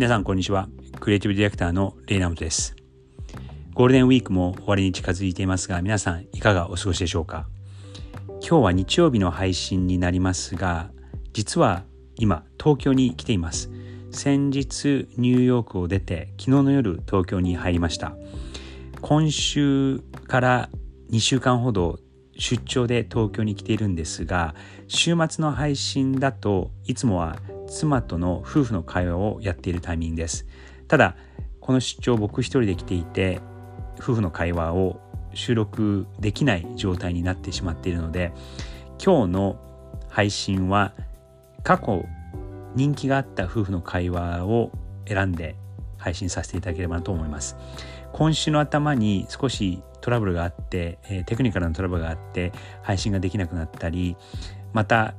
皆さんこんにちは。クリエイティブディレクターのレイナムトです。ゴールデンウィークも終わりに近づいていますが皆さんいかがお過ごしでしょうか？今日は日曜日の配信になりますが実は今東京に来ています。先日ニューヨークを出て昨日の夜東京に入りました。今週から2週間ほど出張で東京に来ているんですが週末の配信だといつもは妻との夫婦の会話をやっているタイミングです。ただこの出張僕一人で来ていて夫婦の会話を収録できない状態になってしまっているので今日の配信は過去人気があった夫婦の会話を選んで配信させていただければなと思います。今週の頭に少しトラブルがあって、えテクニカルなトラブルがあって配信ができなくなったりまた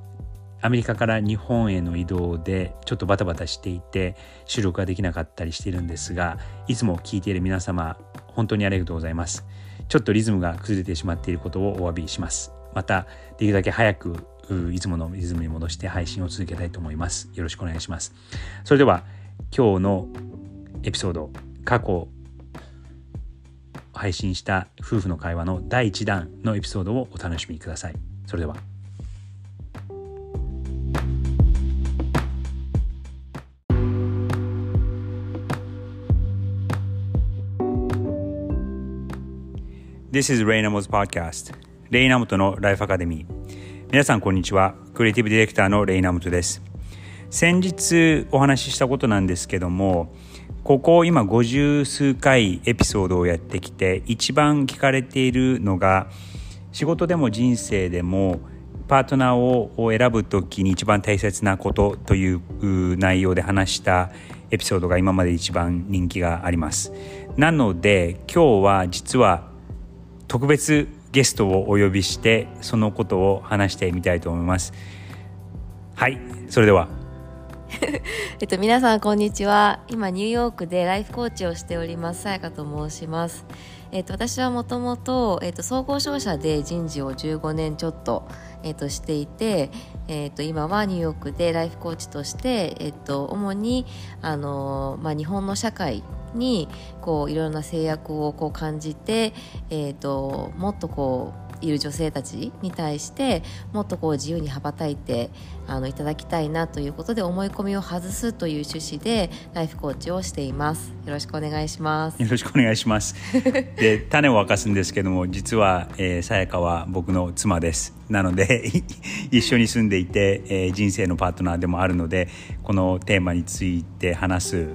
アメリカから日本への移動でちょっとバタバタしていて収録ができなかったりしているんですがいつも聞いている皆様本当にありがとうございます。ちょっとリズムが崩れてしまっていることをお詫びします。またできるだけ早くいつものリズムに戻して配信を続けたいと思います。よろしくお願いします。それでは今日のエピソード過去配信した夫婦の会話の第1弾のエピソードをお楽しみください。それでは。This is レイナモズ Podcast レイナモトのライフアカデミー皆さんこんにちは。クリエイティブディレクターのレイナモトです。先日お話ししたことなんですけどもここ今50数回エピソードをやってきて一番聞かれているのが仕事でも人生でもパートナーを選ぶ時に一番大切なことという内容で話したエピソードが今まで一番人気があります。なので今日は実は特別ゲストをお呼びしてそのことを話してみたいと思います。はいそれでは。えっと皆さんこんにちは。今ニューヨークでライフコーチをしておりますさやかと申します。えっと私はもともとえっと総合商社で人事を15年ちょっとえっとしていてえっと今はニューヨークでライフコーチとしてえっと主にあのまあ日本の社会にこういろんな制約をこう感じて、えーと、もっとこういる女性たちに対してもっとこう自由に羽ばたいてあのいただきたいなということで思い込みを外すという趣旨でライフコーチをしています。よろしくお願いします。よろしくお願いします。で種を明かすんですけども実は、えー、さやかは僕の妻です。なので 一緒に住んでいて、えー、人生のパートナーでもあるのでこのテーマについて話す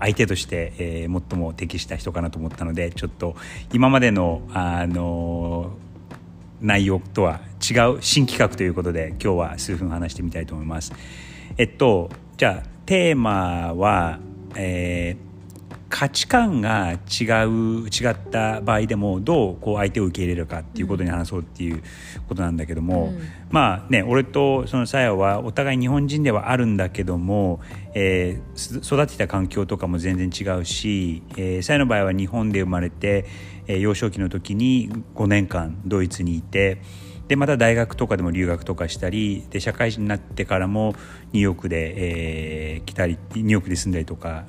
相手として、えー、最も適した人かなと思ったのでちょっと今までのあのー内容とは違う新企画ということで今日は数分話してみたいと思います。えっとじゃあテーマは、えー価値観が違う違った場合でもどうこう相手を受け入れるかっていうことに話そうっていうことなんだけども、うん、まあね俺とそのさやはお互い日本人ではあるんだけども、えー、育ってきた環境とかも全然違うし、えー、さやの場合は日本で生まれて、えー、幼少期の時に5年間ドイツにいて。でまた大学とかでも留学とかしたりで社会人になってからもニューヨークで、えー、来たりニューヨークで住んだりとか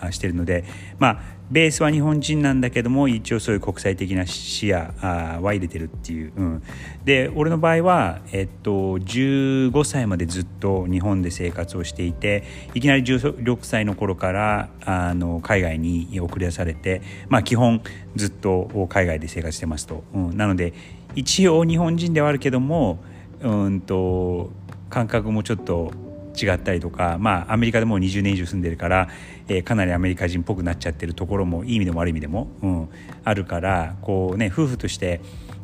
あしてるのでまあベースは日本人なんだけども一応そういう国際的な視野は入れてるっていう、うん、で俺の場合は、えっと、15歳までずっと日本で生活をしていていきなり16歳の頃からあの海外に送り出されて、まあ、基本ずっと海外で生活してますと、うん、なので一応日本人ではあるけどもうんと感覚もちょっと違ったりとか、まあ、アメリカでも20年以上住んでるから、えー、かなりアメリカ人っぽくなっちゃってるところもいい意味でも悪い意味でも、うん、あるからこう、ね、夫婦として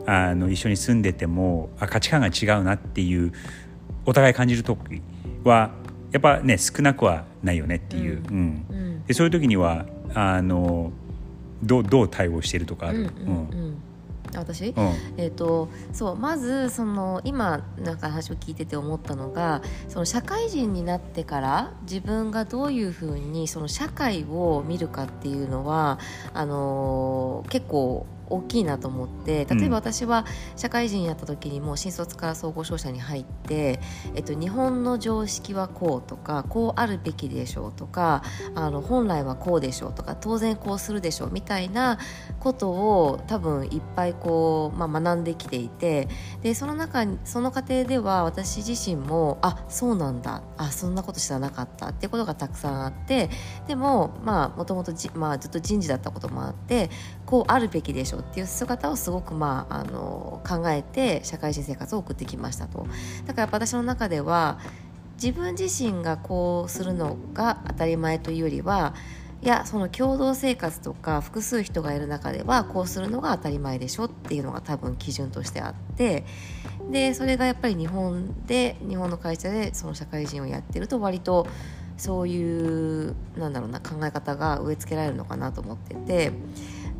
あの一緒に住んでてもあ価値観が違うなっていうお互い感じる時はやっぱね少なくはないよねっていう、うん、うん、でそういう時にはあのどどう対応してるとかある？うんうん。うん私、うん、えーと、そうまずその今なんか話を聞いてて思ったのがその社会人になってから自分がどういうふうにその社会を見るかっていうのはあのー、結構大きいなと思って例えば私は社会人やった時にも新卒から総合商社に入って、えっと、日本の常識はこうとかこうあるべきでしょうとかあの本来はこうでしょうとか当然こうするでしょうみたいなことを多分いっぱいこう、まあ、学んできていてでその中にその過程では私自身もあそうなんだあそんなこと知らなかったってことがたくさんあってでもまあもともとずっと人事だったこともあってこうあるべきでしょうっていう姿をすごく、まあ、あの考えて社会人生活を送ってきましたと。だから私の中では自分自身がこうするのが当たり前というよりはいやその共同生活とか複数人がいる中ではこうするのが当たり前でしょっていうのが多分基準としてあってでそれがやっぱり日本で日本の会社でその社会人をやってると割とそういうなんだろうな考え方が植え付けられるのかなと思ってて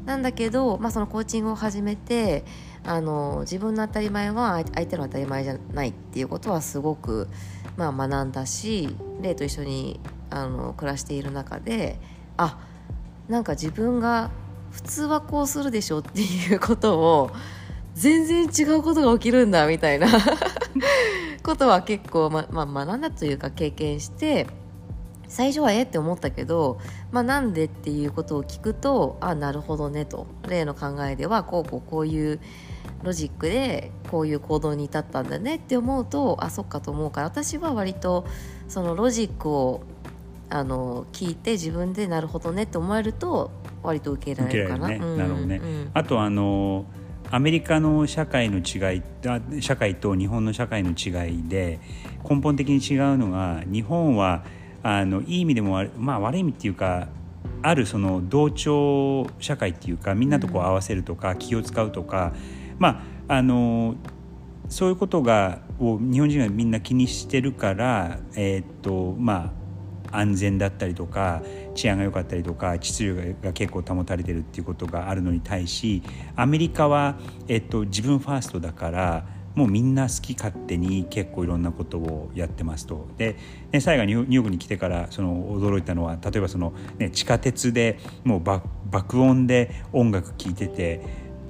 なんだけど、まあ、そのコーチングを始めてあの自分の当たり前は相手の当たり前じゃないっていうことはすごく、まあ、学んだしレイと一緒にあの暮らしている中であなんか自分が普通はこうするでしょっていうことを全然違うことが起きるんだみたいな ことは結構、ままあ、学んだというか経験して最初はえって思ったけど、まあ、なんでっていうことを聞くとあなるほどねと。例の考えではこうこうこういうロジックでこういう行動に至ったんだねって思うとあそっかと思うから私は割とそのロジックをあの聞いて自分でなるほどねって思えると割と受けられるかな。ね。うん、なるほどね、うん、あとあのアメリカの社会の違い社会と日本の社会の違いで根本的に違うのが日本はあのいい意味でも、まあ、悪い意味っていうかあるその同調社会っていうかみんなとこう合わせるとか、気を使うとかまああのそういうことがを日本人はみんな気にしてるから、えー、っとまあ、安全だったりとか治安が良かったりとか秩序が結構保たれてるっていうことがあるのに対しアメリカは、えっと、自分ファーストだからもうみんな好き勝手に結構いろんなことをやってますと。で、ね、最後ニューヨークに来てからその驚いたのは例えばその、ね、地下鉄でもう爆音で音楽聴いてて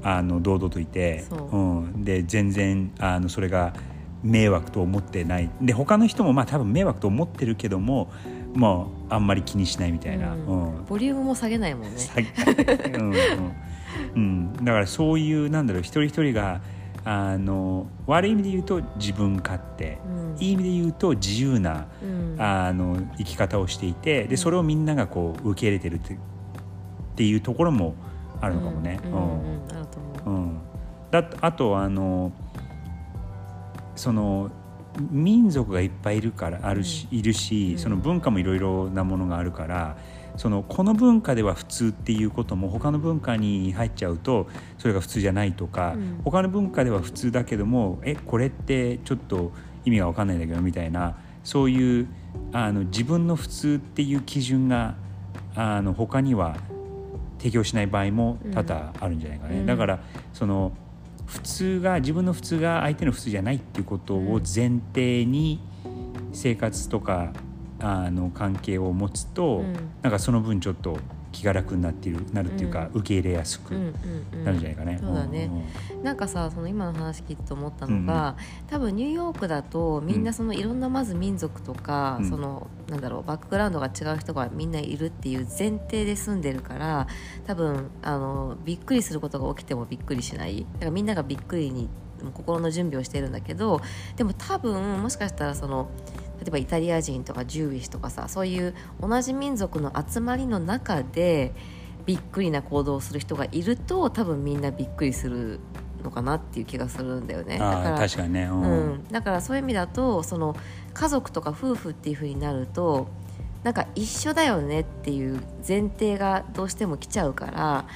あの堂々といてう、うん、で全然あのそれが迷惑と思ってない。で他の人もまあ多分迷惑と思ってるけどももうあんまり気にしないみたいな、うん、うん、ボリュームも下げないもんね。うん、うん、だからそういうなんだろう一人一人があの悪い意味で言うと自分勝手、うん、いい意味で言うと自由な、うん、あの生き方をしていてでそれをみんながこう受け入れてるってっていうところもあるのかもね。だあとあのその民族がいっぱいいるからあるし、いるしその文化もいろいろなものがあるから。そのこの文化では普通っていうことも他の文化に入っちゃうとそれが普通じゃないとか、うん、他の文化では普通だけどもえこれってちょっと意味が分かんないんだけどみたいなそういうあの自分の普通っていう基準があの他には提供しない場合も多々あるんじゃないかね。うん、だからその普通が自分の普通が相手の普通じゃないっていうことを前提に生活とかあの関係を持つと、うん、なんかその分ちょっと気が楽になっているなるっていうか、うん、受け入れやすくなるんじゃないかね。そうだね、うん、なんかさその今の話聞いてと思ったのが、うん、多分ニューヨークだとみんなそのいろんなまず民族とか、そのなんだろうバックグラウンドが違う人がみんないるっていう前提で住んでるから多分あのびっくりすることが起きてもびっくりしない。だからみんながびっくりに心の準備をしてるんだけどでも多分もしかしたらその。例えばイタリア人とかジューィッシュとかさそういう同じ民族の集まりの中でびっくりな行動をする人がいると多分みんなびっくりするのかなっていう気がするんだよね。だから確かにね、うん、うん、だからそういう意味だとその家族とか夫婦っていうふうになるとなんか一緒だよねっていう前提がどうしても来ちゃうから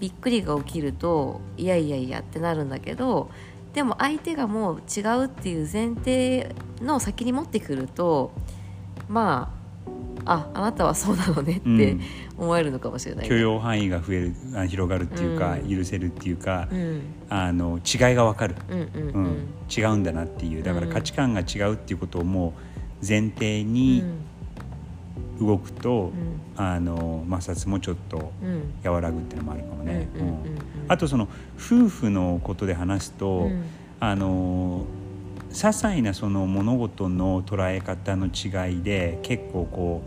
びっくりが起きるといやいやいやってなるんだけどでも相手がもう違うっていう前提の先に持ってくるとまあああなたはそうなのねって思えるのかもしれない、ね、許容範囲が増えるあ広がるっていうか、うん、許せるっていうか、うん、あの違いが分かる、うんうんうん、違うんだなっていう。だから価値観が違うっていうことをもう前提に動くと、うん。あの摩擦もちょっとうん。和らぐっていうのもあるかもね。うんうんうんうん。うんあとその夫婦のことで話すと、うん。あの些細なその物事の捉え方の違いで結構こ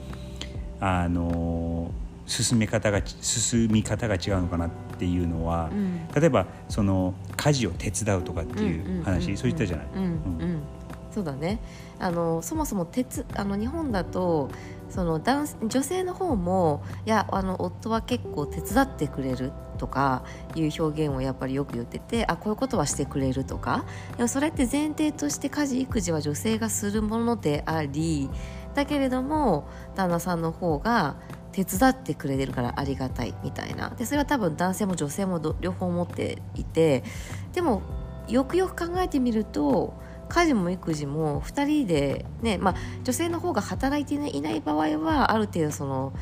うあの進め方が進み方が違うのかなっていうのは、うん。例えばその家事を手伝うとかっていう話、そういったじゃない？うん。うん。そうだね。あのそもそも鉄あの日本だとその男女性の方もいやあの夫は結構手伝ってくれるとかいう表現をやっぱりよく言っててあこういうことはしてくれるとかでもそれって前提として家事育児は女性がするものでありだけれども旦那さんの方が手伝ってくれてるからありがたいみたいな。でそれは多分男性も女性も両方持っていてでもよくよく考えてみると家事も育児も2人で、ねまあ、女性の方が働いていない場合はある程度その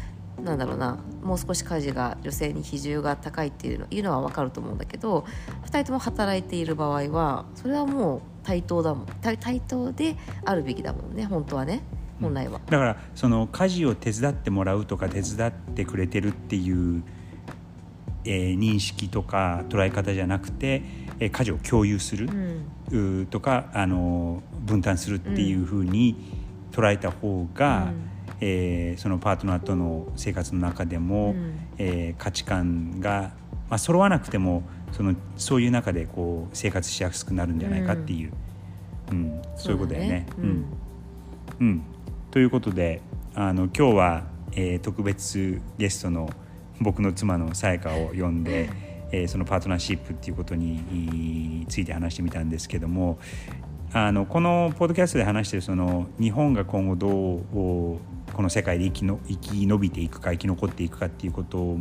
なんだろうなもう少し家事が女性に比重が高いっていうのは分かると思うんだけど2人とも働いている場合はそれはもう対等だもん対対等であるべきだもんね本当はね本来は。だからその家事を手伝ってもらうとか手伝ってくれてるっていう、えー認識とか捉え方じゃなくて、えー家事を共有する、とかあの分担するっていうふうに捉えた方が、うん。えーそのパートナーとの生活の中でも、うん。えー価値観が、まあ、揃わなくてもそのそういう中でこう生活しやすくなるんじゃないかっていう、うん。そういうことだよね。そうだね。うん、ということであの今日は、えー特別ゲストの僕の妻のさやかを呼んで、えそのパートナーシップっていうことについて話してみたんですけどもあのこのポッドキャストで話してるその日本が今後どうこの世界で生きの生き延びていくか生き残っていくかっていうことを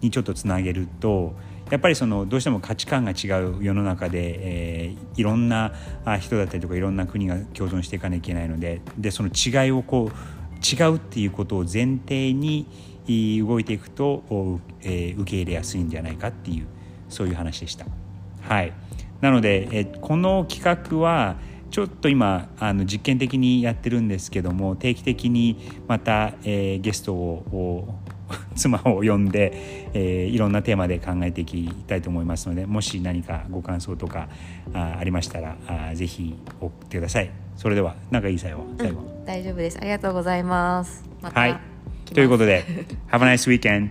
にちょっとつなげるとやっぱりそのどうしても価値観が違う世の中で、えーいろんな人だったりとかいろんな国が共存していかなきゃいけないのででその違いをこう違うっていうことを前提に動いていくと、おえー受け入れやすいんじゃないかっていうそういう話でした。はい、なので、えーこの企画はちょっと今あの実験的にやってるんですけども定期的にまた、えーゲストをお 妻を呼んで、えーいろんなテーマで考えていきたいと思いますのでもし何かご感想とかあありましたらあぜひ送ってください。それでは何かいい最後最後、大丈夫です。ありがとうございます。また。はい来ますということで Have a nice weekend!